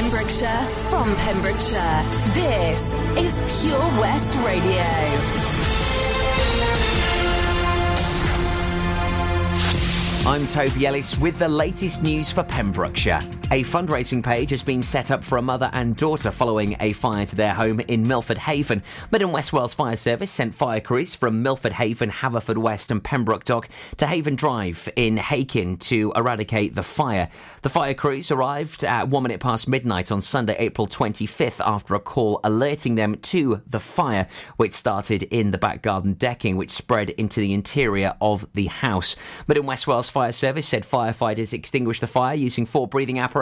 Pembrokeshire, from Pembrokeshire. This is Pure West Radio. I'm Toby Ellis with the latest news for Pembrokeshire. A fundraising page has been set up for a mother and daughter following a fire to their home in Milford Haven. Mid and West Wales Fire Service sent fire crews from Milford Haven, Haverfordwest, and Pembroke Dock to Haven Drive in Hakin to eradicate the fire. The fire crews arrived at one minute past midnight on Sunday, April 25th, after a call alerting them to the fire, which started in the back garden decking, which spread into the interior of the house. Mid and West Wales Fire Service said firefighters extinguished the fire using four breathing apparatus,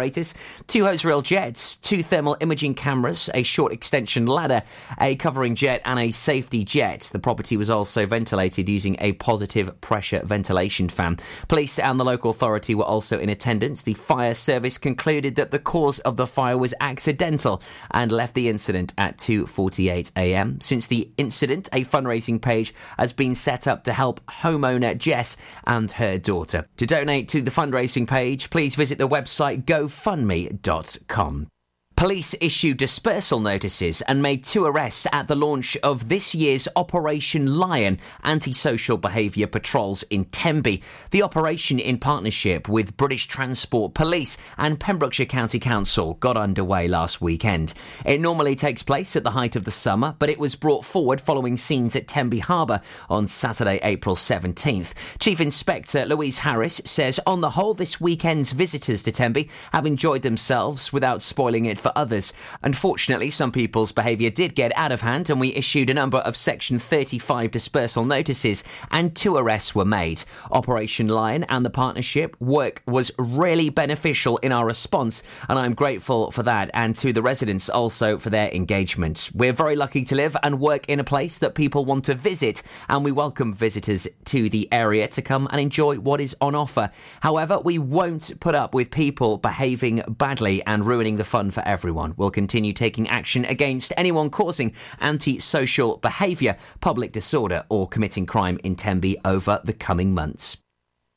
two hose reel jets, two thermal imaging cameras, a short extension ladder, a covering jet, and a safety jet. The property was also ventilated using a positive pressure ventilation fan. Police and the local authority were also in attendance. The fire service concluded that the cause of the fire was accidental and left the incident at 2:48 a.m. Since the incident, a fundraising page has been set up to help homeowner Jess and her daughter. To donate to the fundraising page, please visit the website gofundme.com. Police issued dispersal notices and made two arrests at the launch of this year's Operation Lion antisocial behaviour patrols in Tenby. The operation, in partnership with British Transport Police and Pembrokeshire County Council, got underway last weekend. It normally takes place at the height of the summer, but it was brought forward following scenes at Tenby Harbour on Saturday, April 17th. Chief Inspector Louise Harris says, on the whole, this weekend's visitors to Tenby have enjoyed themselves without spoiling it for others. Unfortunately, some people's behaviour did get out of hand, and we issued a number of Section 35 dispersal notices, and two arrests were made. Operation Lion and the partnership work was really beneficial in our response, and I'm grateful for that, and to the residents also for their engagement. We're very lucky to live and work in a place that people want to visit, and we welcome visitors to the area to come and enjoy what is on offer. However, we won't put up with people behaving badly and ruining the fun for everyone everyone will continue taking action against anyone causing antisocial behaviour, public disorder, or committing crime in Tenby over the coming months.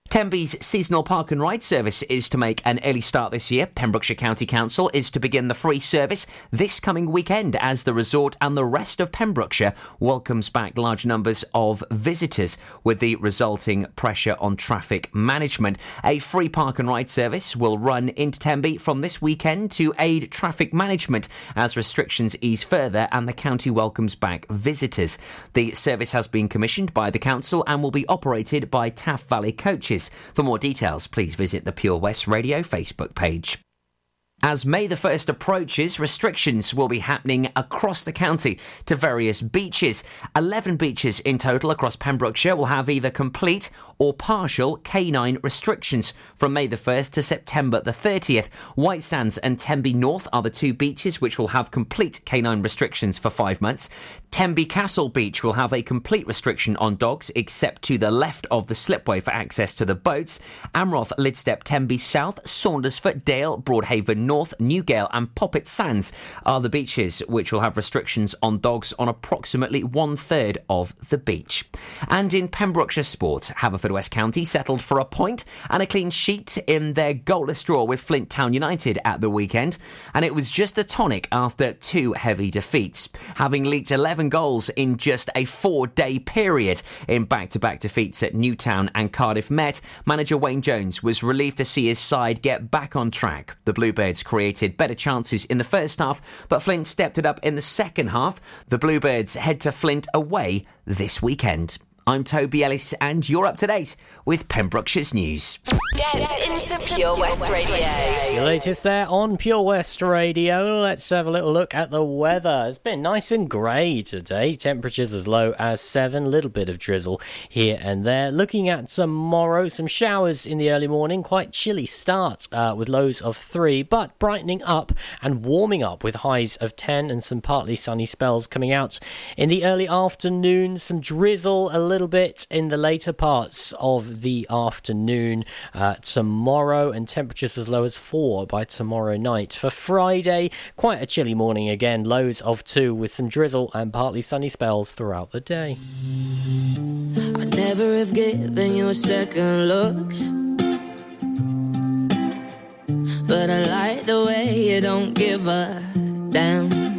Tenby's seasonal park and ride service is to make an early start this year. Pembrokeshire County Council is to begin the free service this coming weekend as the resort and the rest of Pembrokeshire welcomes back large numbers of visitors with the resulting pressure on traffic management. A free park and ride service will run into Tenby from this weekend to aid traffic management as restrictions ease further and the county welcomes back visitors. The service has been commissioned by the council and will be operated by Taf Valley Coaches. For more details, please visit the Pure West Radio Facebook page. As May the 1st approaches, restrictions will be happening across the county to various beaches. 11 beaches in total across Pembrokeshire will have either complete or partial canine restrictions from May the 1st to September the 30th. White Sands and Tenby North are the two beaches which will have complete canine restrictions for five months. Tenby Castle Beach will have a complete restriction on dogs except to the left of the slipway for access to the boats. Amroth, Lydstep, Tenby South, Saundersfoot, Dale, Broadhaven North, Newgale, and Poppit Sands are the beaches which will have restrictions on dogs on approximately one third of the beach. And in Pembrokeshire sport, Haverfordwest County settled for a point and a clean sheet in their goalless draw with Flint Town United at the weekend, and it was just a tonic after two heavy defeats, having leaked 11 goals in just a four-day period in back-to-back defeats at Newtown and Cardiff Met. Manager Wayne Jones was relieved to see his side get back on track. The Bluebirds created better chances in the first half, but Flint stepped it up in the second half. The Bluebirds head to Flint away this weekend. I'm Toby Ellis, and you're up to date with Pembrokeshire's news. Get into Pure West Radio. The latest there on Pure West Radio. Let's have a little look at the weather. It's been nice and grey today. Temperatures as low as seven. Little bit of drizzle here and there. Looking at tomorrow, some showers in the early morning. Quite chilly start uh, with lows of three, but brightening up and warming up with highs of 10 and some partly sunny spells coming out in the early afternoon. Some drizzle a little bit in the later parts of the afternoon uh, tomorrow, and temperatures as low as four by tomorrow night. For Friday, quite a chilly morning again, lows of two with some drizzle and partly sunny spells throughout the day. I never have given you a second look. But I like the way you don't give a damn.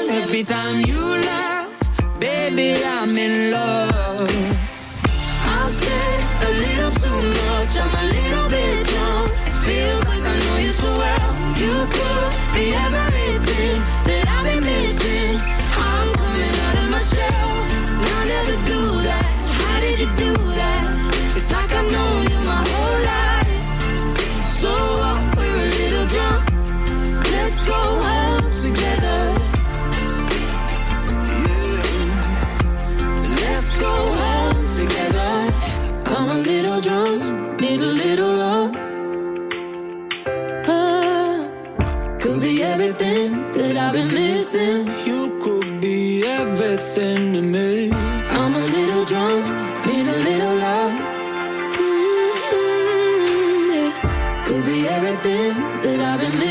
every time you laugh. Baby, I'm in love. That I've been missing. You could be everything to me. I'm a little drunk, need a little love. Mm, yeah. Could be everything that I've been missing.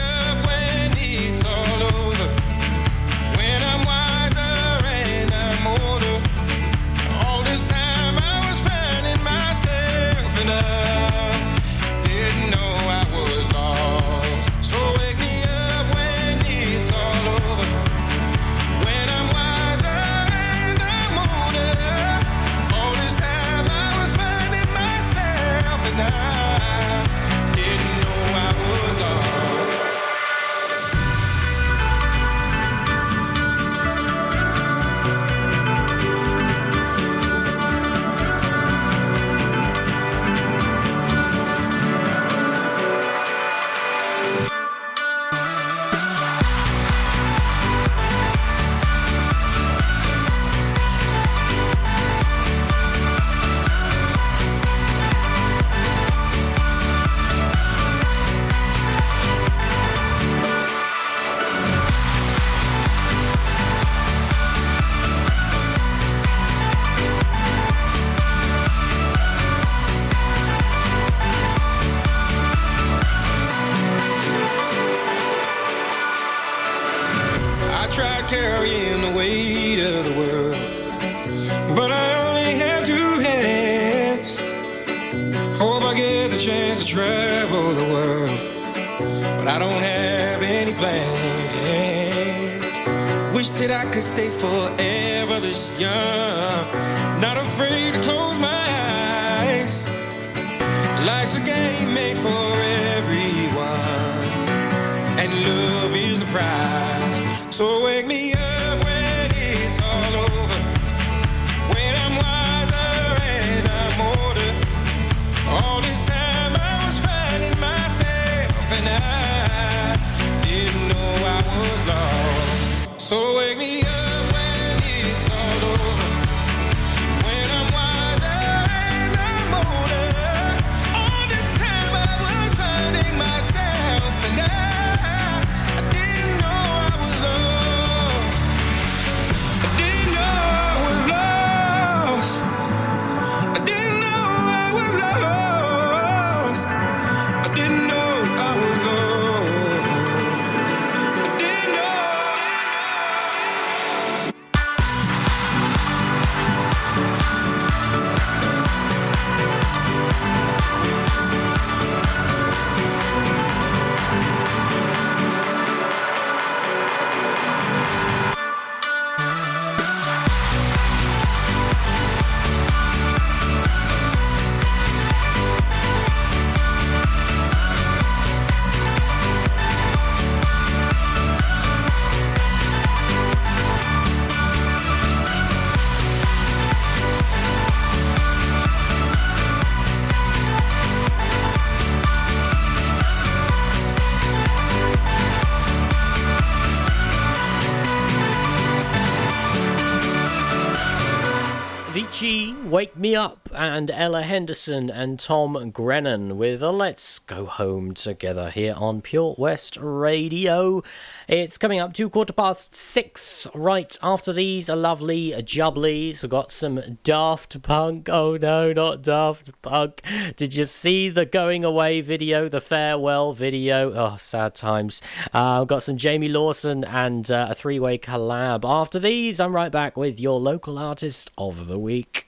Me Up, and Ella Henderson and Tom Grennan with a Let's Go Home Together here on Pure West Radio. It's coming up to quarter past six. Right after these, a lovely jubblies. We've got some Daft Punk. Oh no, not Daft Punk. Did you see the going away video, the farewell video? Oh, sad times. Uh, I've got some Jamie Lawson and uh, a three way collab. After these, I'm right back with your local artist of the week.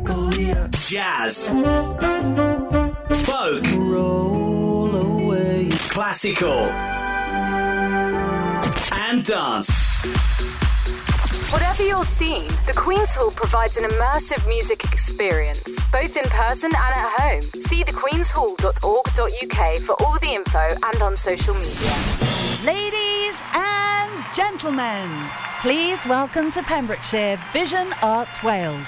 jazz, folk, classical, and dance. Whatever your scene, the Queen's Hall provides an immersive music experience, both in person and at home. See thequeenshall.org.uk for all the info and on social media. Ladies and gentlemen, please welcome to Pembrokeshire Vision Arts Wales,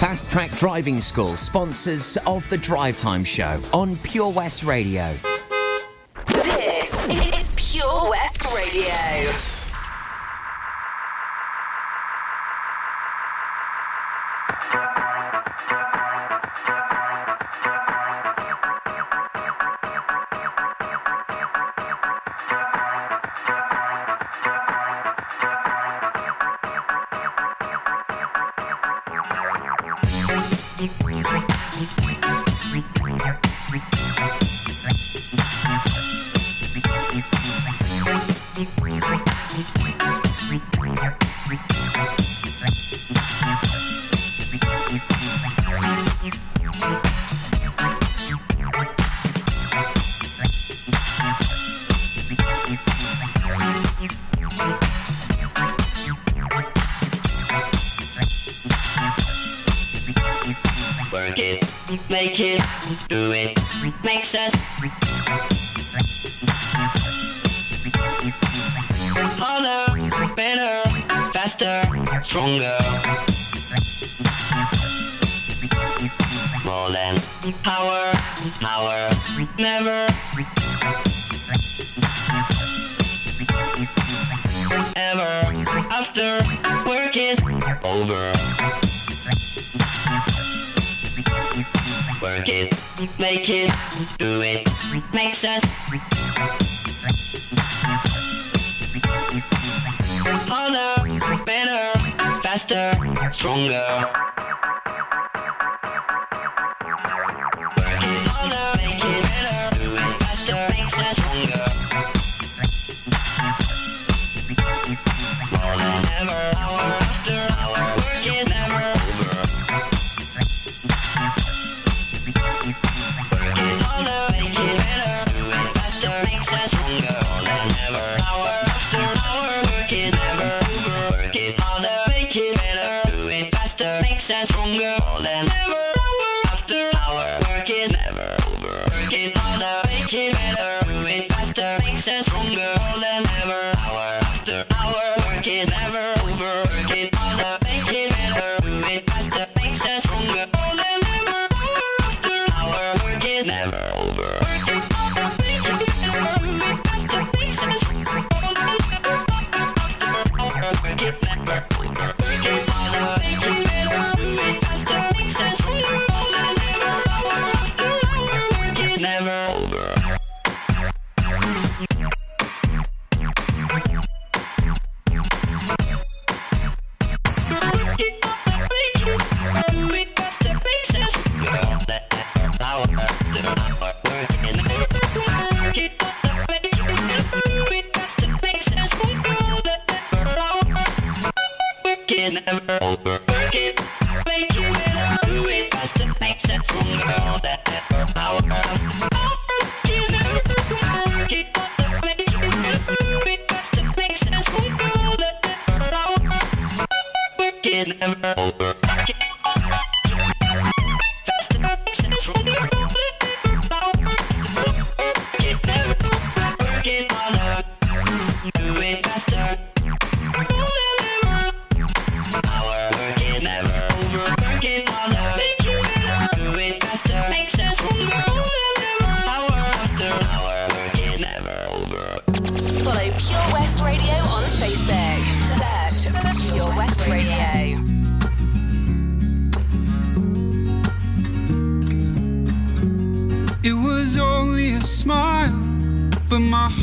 Fast Track Driving School, sponsors of the Drive Time Show on Pure West Radio. This is Pure West Radio.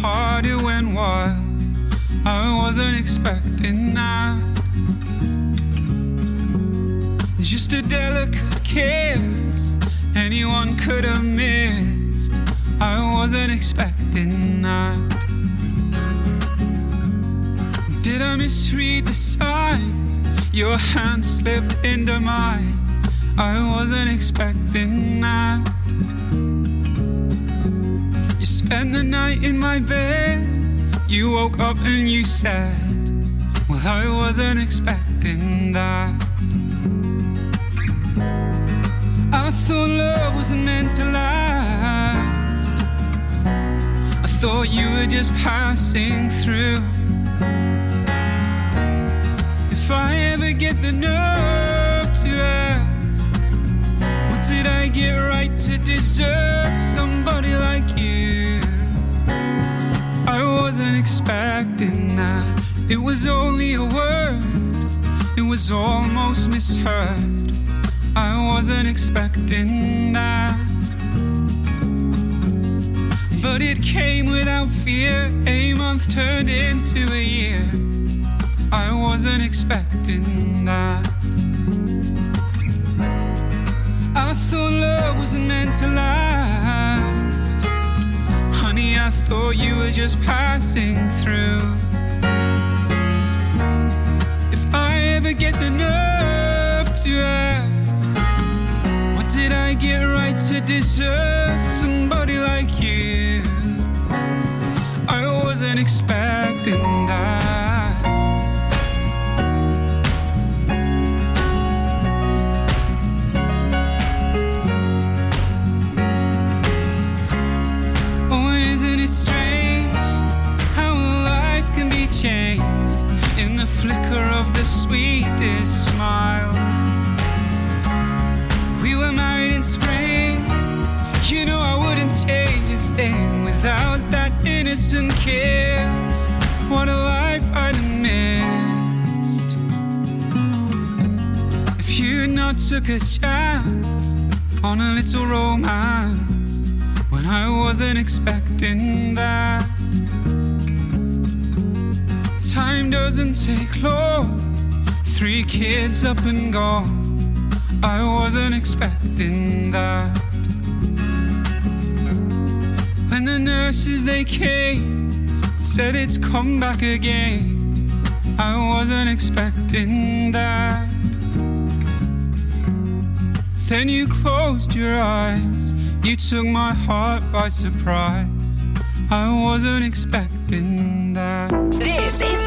Heart it went wild. I wasn't expecting that. Just a delicate kiss, anyone could have missed. I wasn't expecting that. Did I misread the sign? Your hand slipped into mine. I wasn't expecting that. Spent the night in my bed. You woke up and you said, Well, I wasn't expecting that. I thought love wasn't meant to last. I thought you were just passing through. If I ever get the nerve to ask, did I get right to deserve somebody like you? I wasn't expecting that. It was only a word, it was almost misheard. I wasn't expecting that. But it came without fear. A month turned into a year. I wasn't expecting that. Thought love wasn't meant to last. Honey, I thought you were just passing through. If I ever get the nerve to ask, what did I get right to deserve somebody like you? I wasn't expecting that. flicker of the sweetest smile. We were married in spring. You know I wouldn't change a thing without that innocent kiss. What a life I'd have missed. If you not took a chance on a little romance when I wasn't expecting that time doesn't take long. Three kids up and gone. I wasn't expecting that. When the nurses they came, said it's come back again. I wasn't expecting that. Then you closed your eyes. You took my heart by surprise. I wasn't expecting that. This is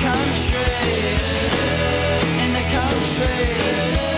country, in the country.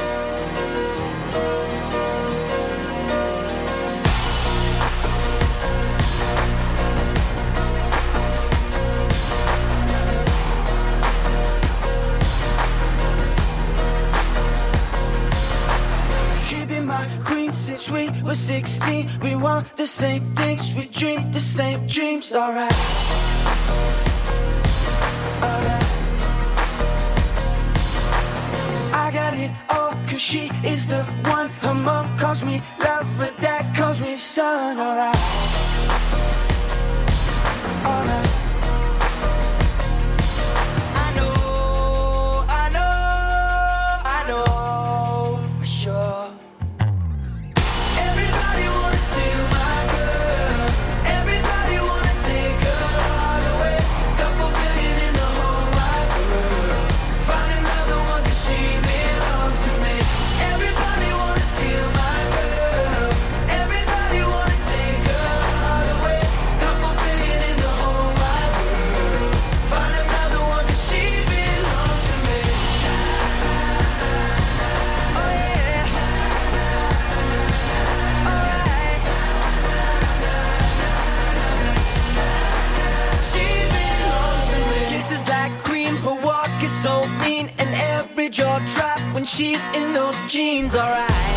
been my queen since we were 16. We want the same things, we dream the same dreams, alright. Alright. I got it all, she is the one. Her mom calls me love, but dad calls me son, alright. Alright. she's in those jeans, alright.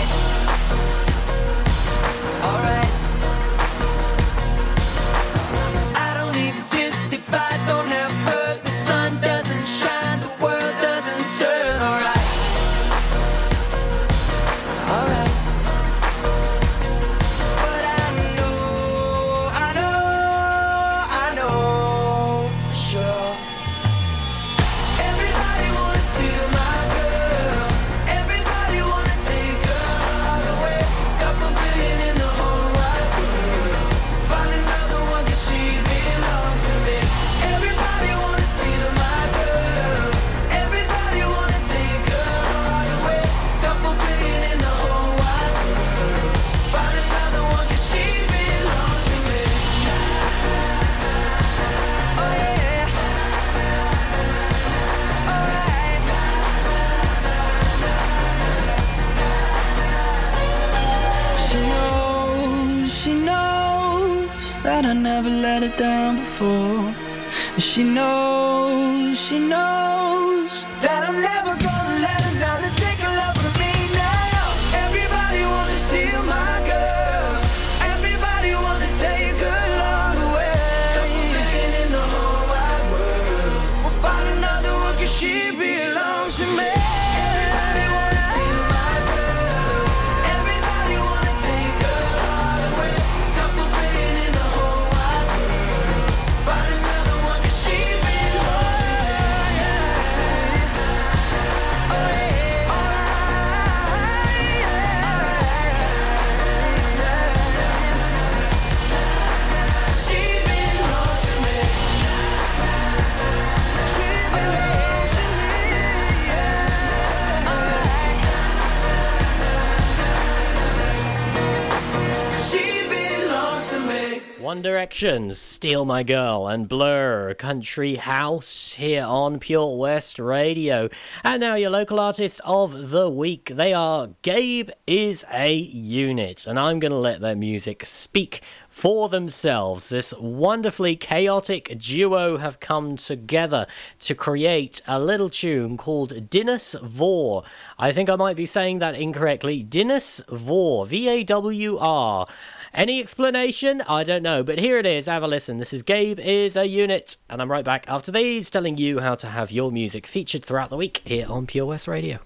One Direction, Steal My Girl, and Blur, Country House here on Pure West Radio. And now your local artist of the week. They are Gabe is a Unit, and I'm going to let their music speak for themselves. This wonderfully chaotic duo have come together to create a little tune called Dinas Vawr. I think I might be saying that incorrectly. Dinas Vawr, V A W R. Any explanation? I don't know, but here it is. Have a listen. This is Gabe is a unit, and I'm right back after these telling you how to have your music featured throughout the week here on Pure West Radio.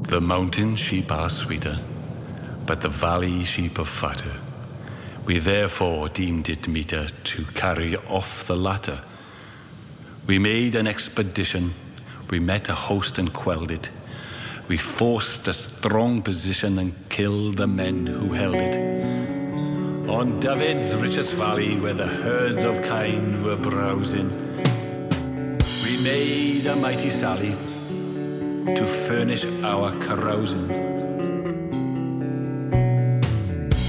The mountain sheep are sweeter, but the valley sheep are fatter. We therefore deemed it meeter to carry off the latter. We made an expedition, we met a host and quelled it. We forced a strong position and killed the men who held it. On Dyfed's richest valley, where the herds of kine were browsing, we made a mighty sally to furnish our carousing.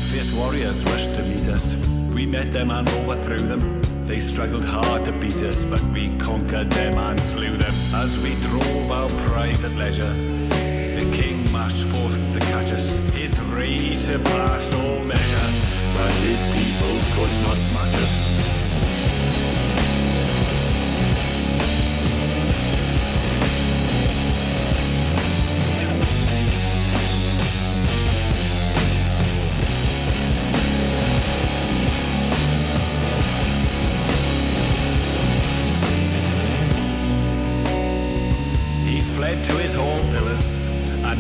Fierce warriors rushed to meet us. We met them and overthrew them. They struggled hard to beat us, but we conquered them and slew them. As we drove our prize at leisure, marched forth to catch us. His rage surpassed all measure, but his people could not match us.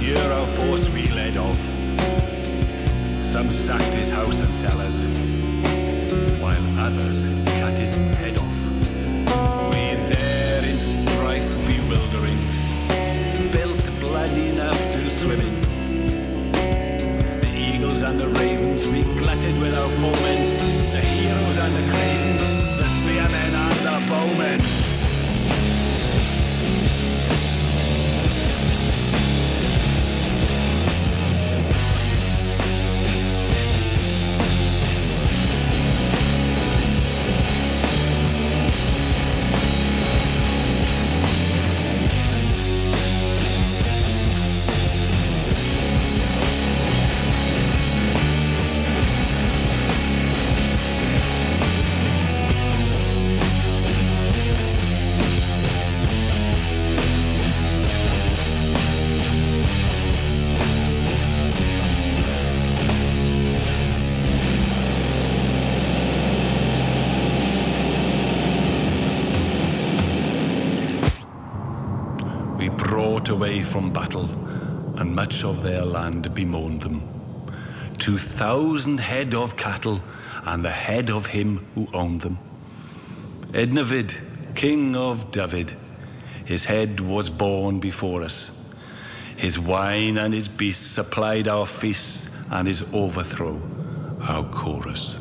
And Euro force we led off. Some sacked his house and cellars, while others cut his head off. We there in strife bewildering, spilt blood enough to swim in. The eagles and the ravens we glutted with our foemen, from battle, and much of their land bemoaned them. Two thousand head of cattle, and the head of him who owned them. Ednyfed, king of Dyfed, his head was born before us. His wine and his beasts supplied our feasts, and his overthrow our chorus.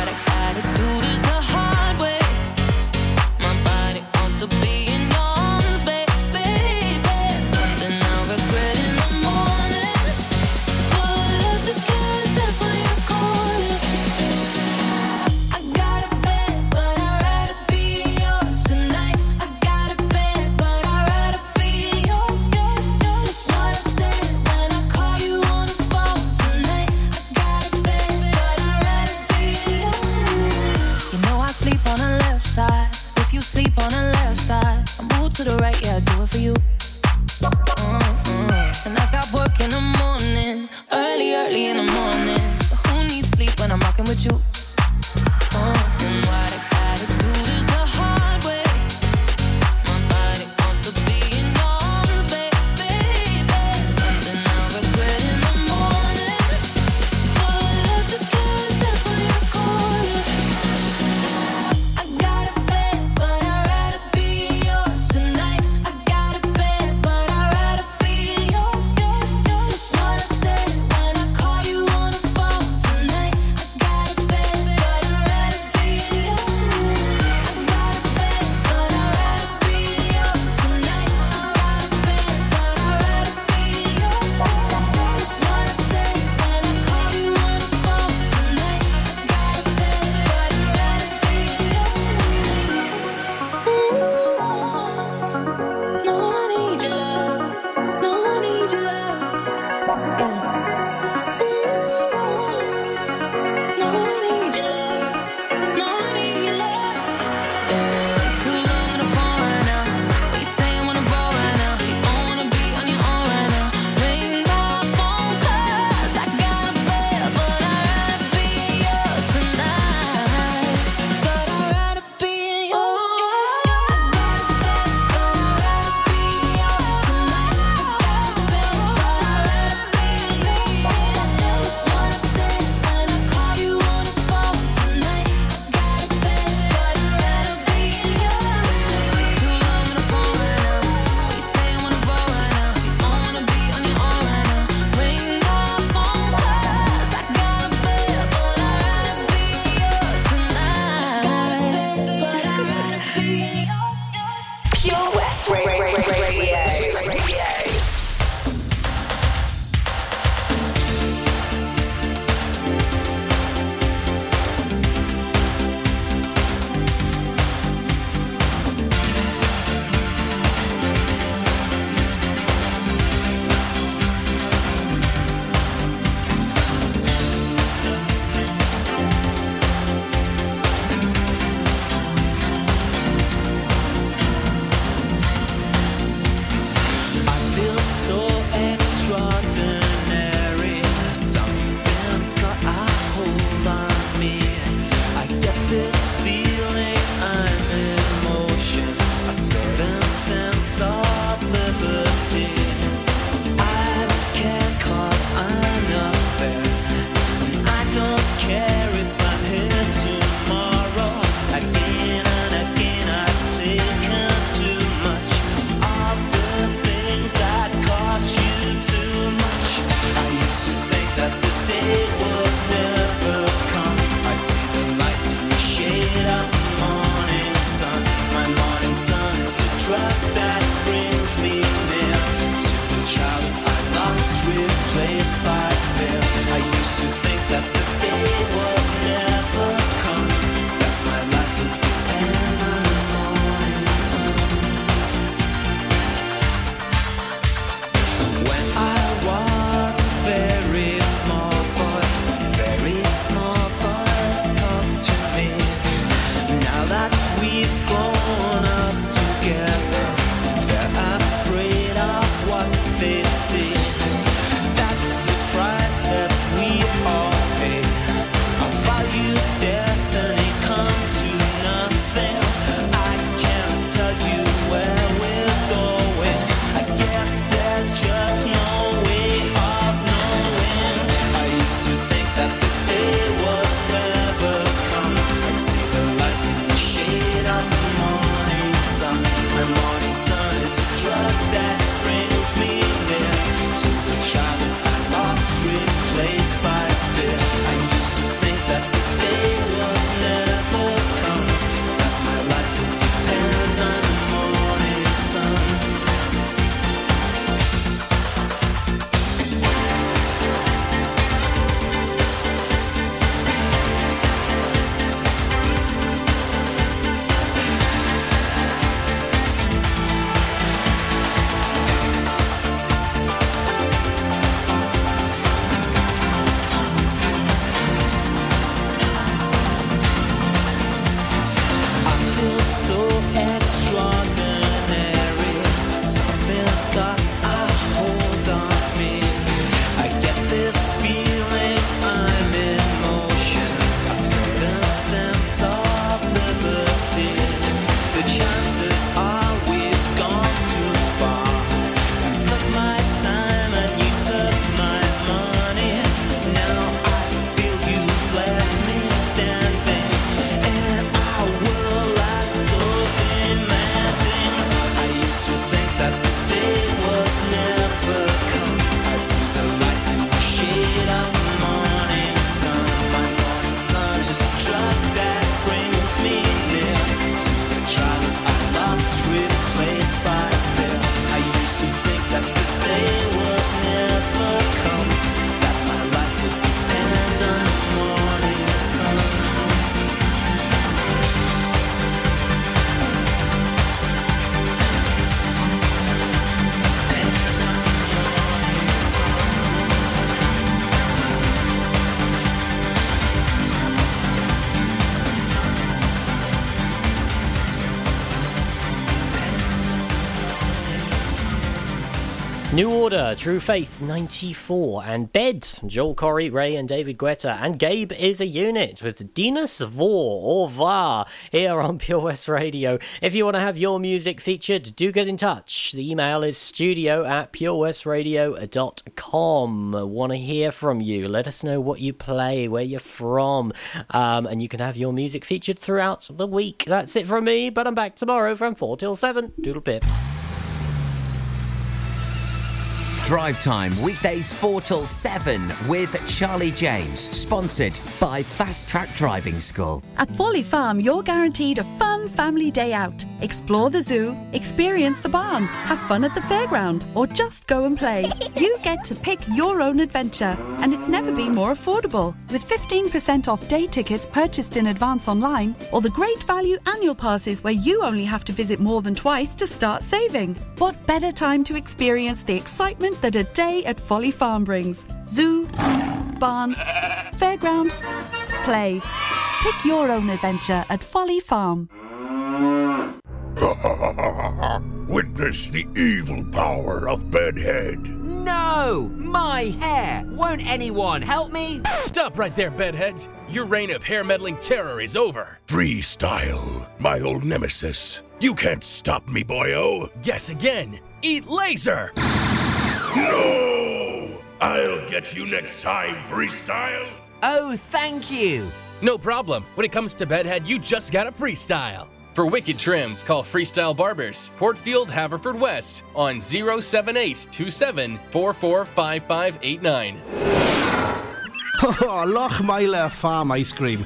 Order, True Faith 94, and Bed, Joel Corry, Raye, and David Guetta. And Gabe is a unit with Dinas Vawr or VAR here on Pure West Radio. If you want to have your music featured, do get in touch. The email is studio at purewestradio.com. Want to hear from you? Let us know what you play, where you're from, um, and you can have your music featured throughout the week. That's it from me, but I'm back tomorrow from 4 till 7. Doodle pip. Drive Time, weekdays 4 till 7 with Charlie James, sponsored by Fast Track Driving School. At Folly Farm, you're guaranteed a fun family day out. Explore the zoo, experience the barn, have fun at the fairground, or just go and play. You get to pick your own adventure, and it's never been more affordable. With 15% off day tickets purchased in advance online, or the great value annual passes where you only have to visit more than twice to start saving. What better time to experience the excitement that a day at Folly Farm brings? Zoo, barn, fairground, play. Pick your own adventure at Folly Farm. Witness the evil power of Bedhead. No! My hair! Won't anyone help me? Stop right there, bedheads. Your reign of hair meddling terror is over. Freestyle, my old nemesis. You can't stop me, boyo. Guess again. Eat laser. No! I'll get you next time, Freestyle. Oh, thank you. No problem. When it comes to bedhead, you just gotta freestyle. For wicked trims, call Freestyle Barbers, Portfield, Haverfordwest on 07827 445589. Oh, Lochmeyler Farm Ice Cream.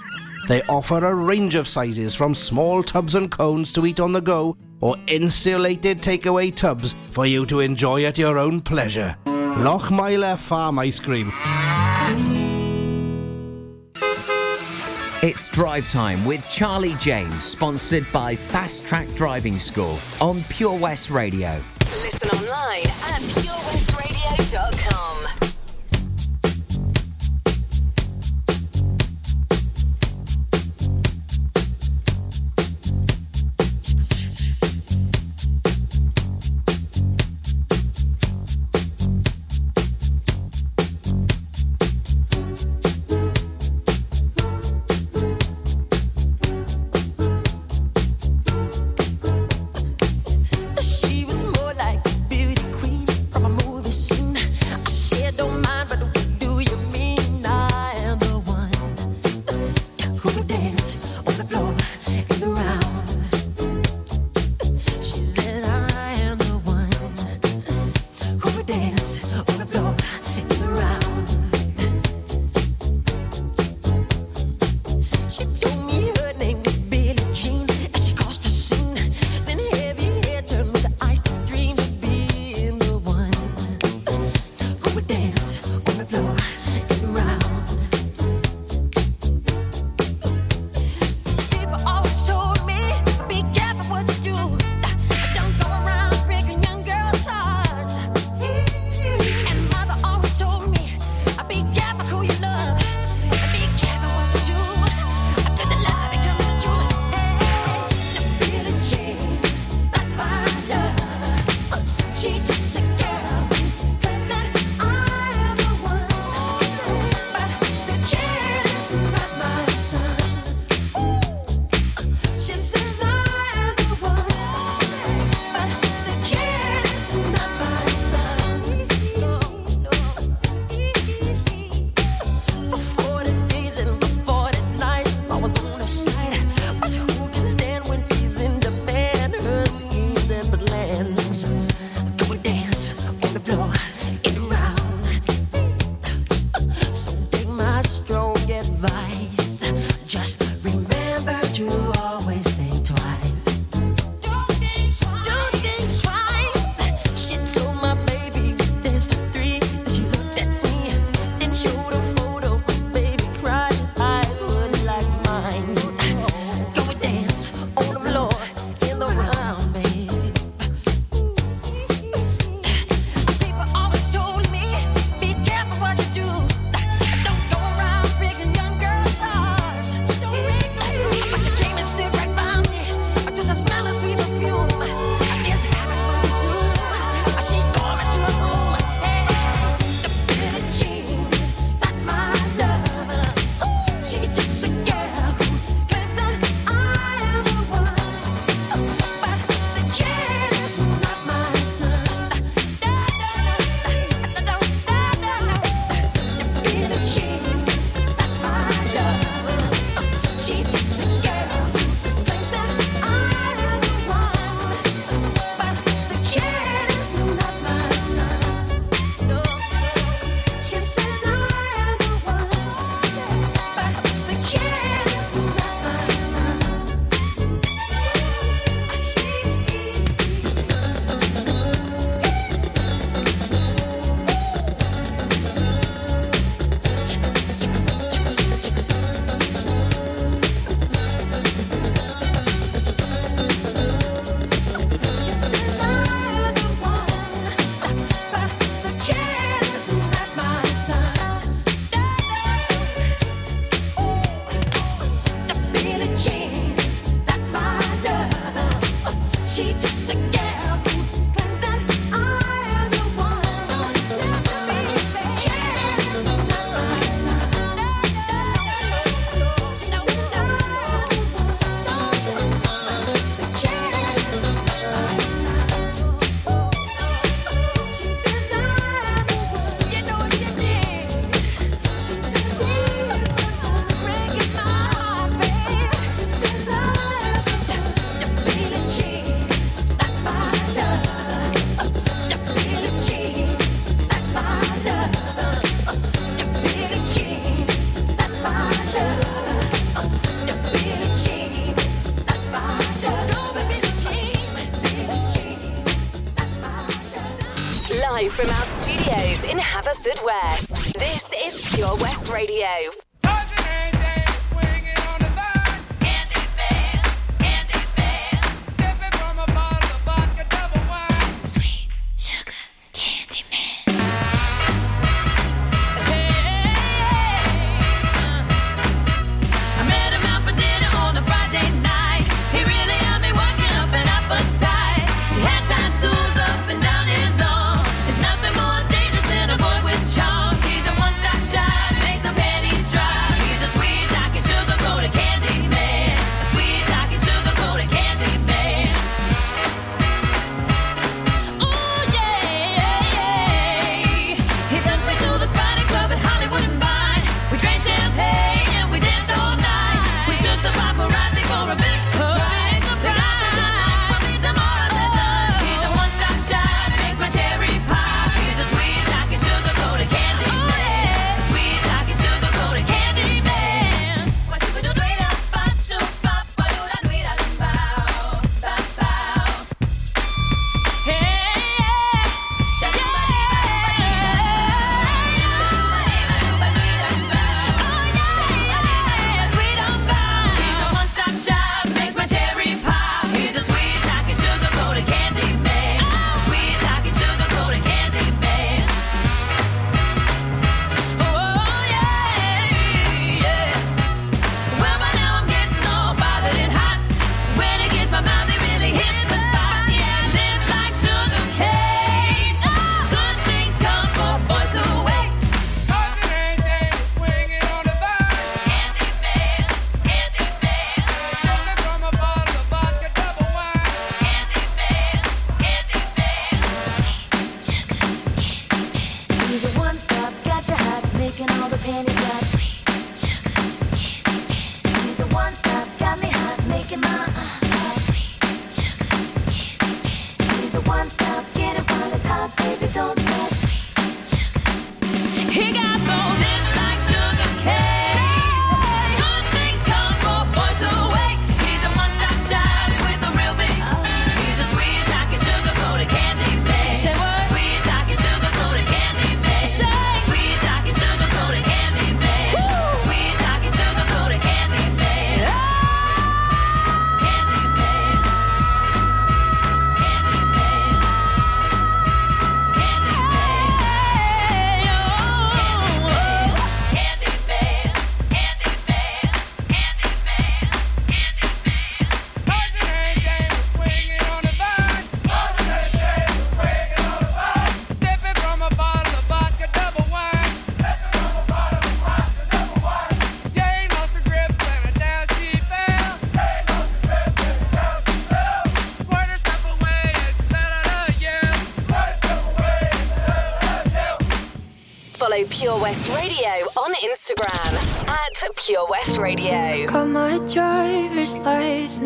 They offer a range of sizes from small tubs and cones to eat on the go or insulated takeaway tubs for you to enjoy at your own pleasure. Lochmeyler Farm Ice Cream. It's Drive Time with Charlie James, sponsored by Fast Track Driving School on Pure West Radio. Listen online at purewestradio.com.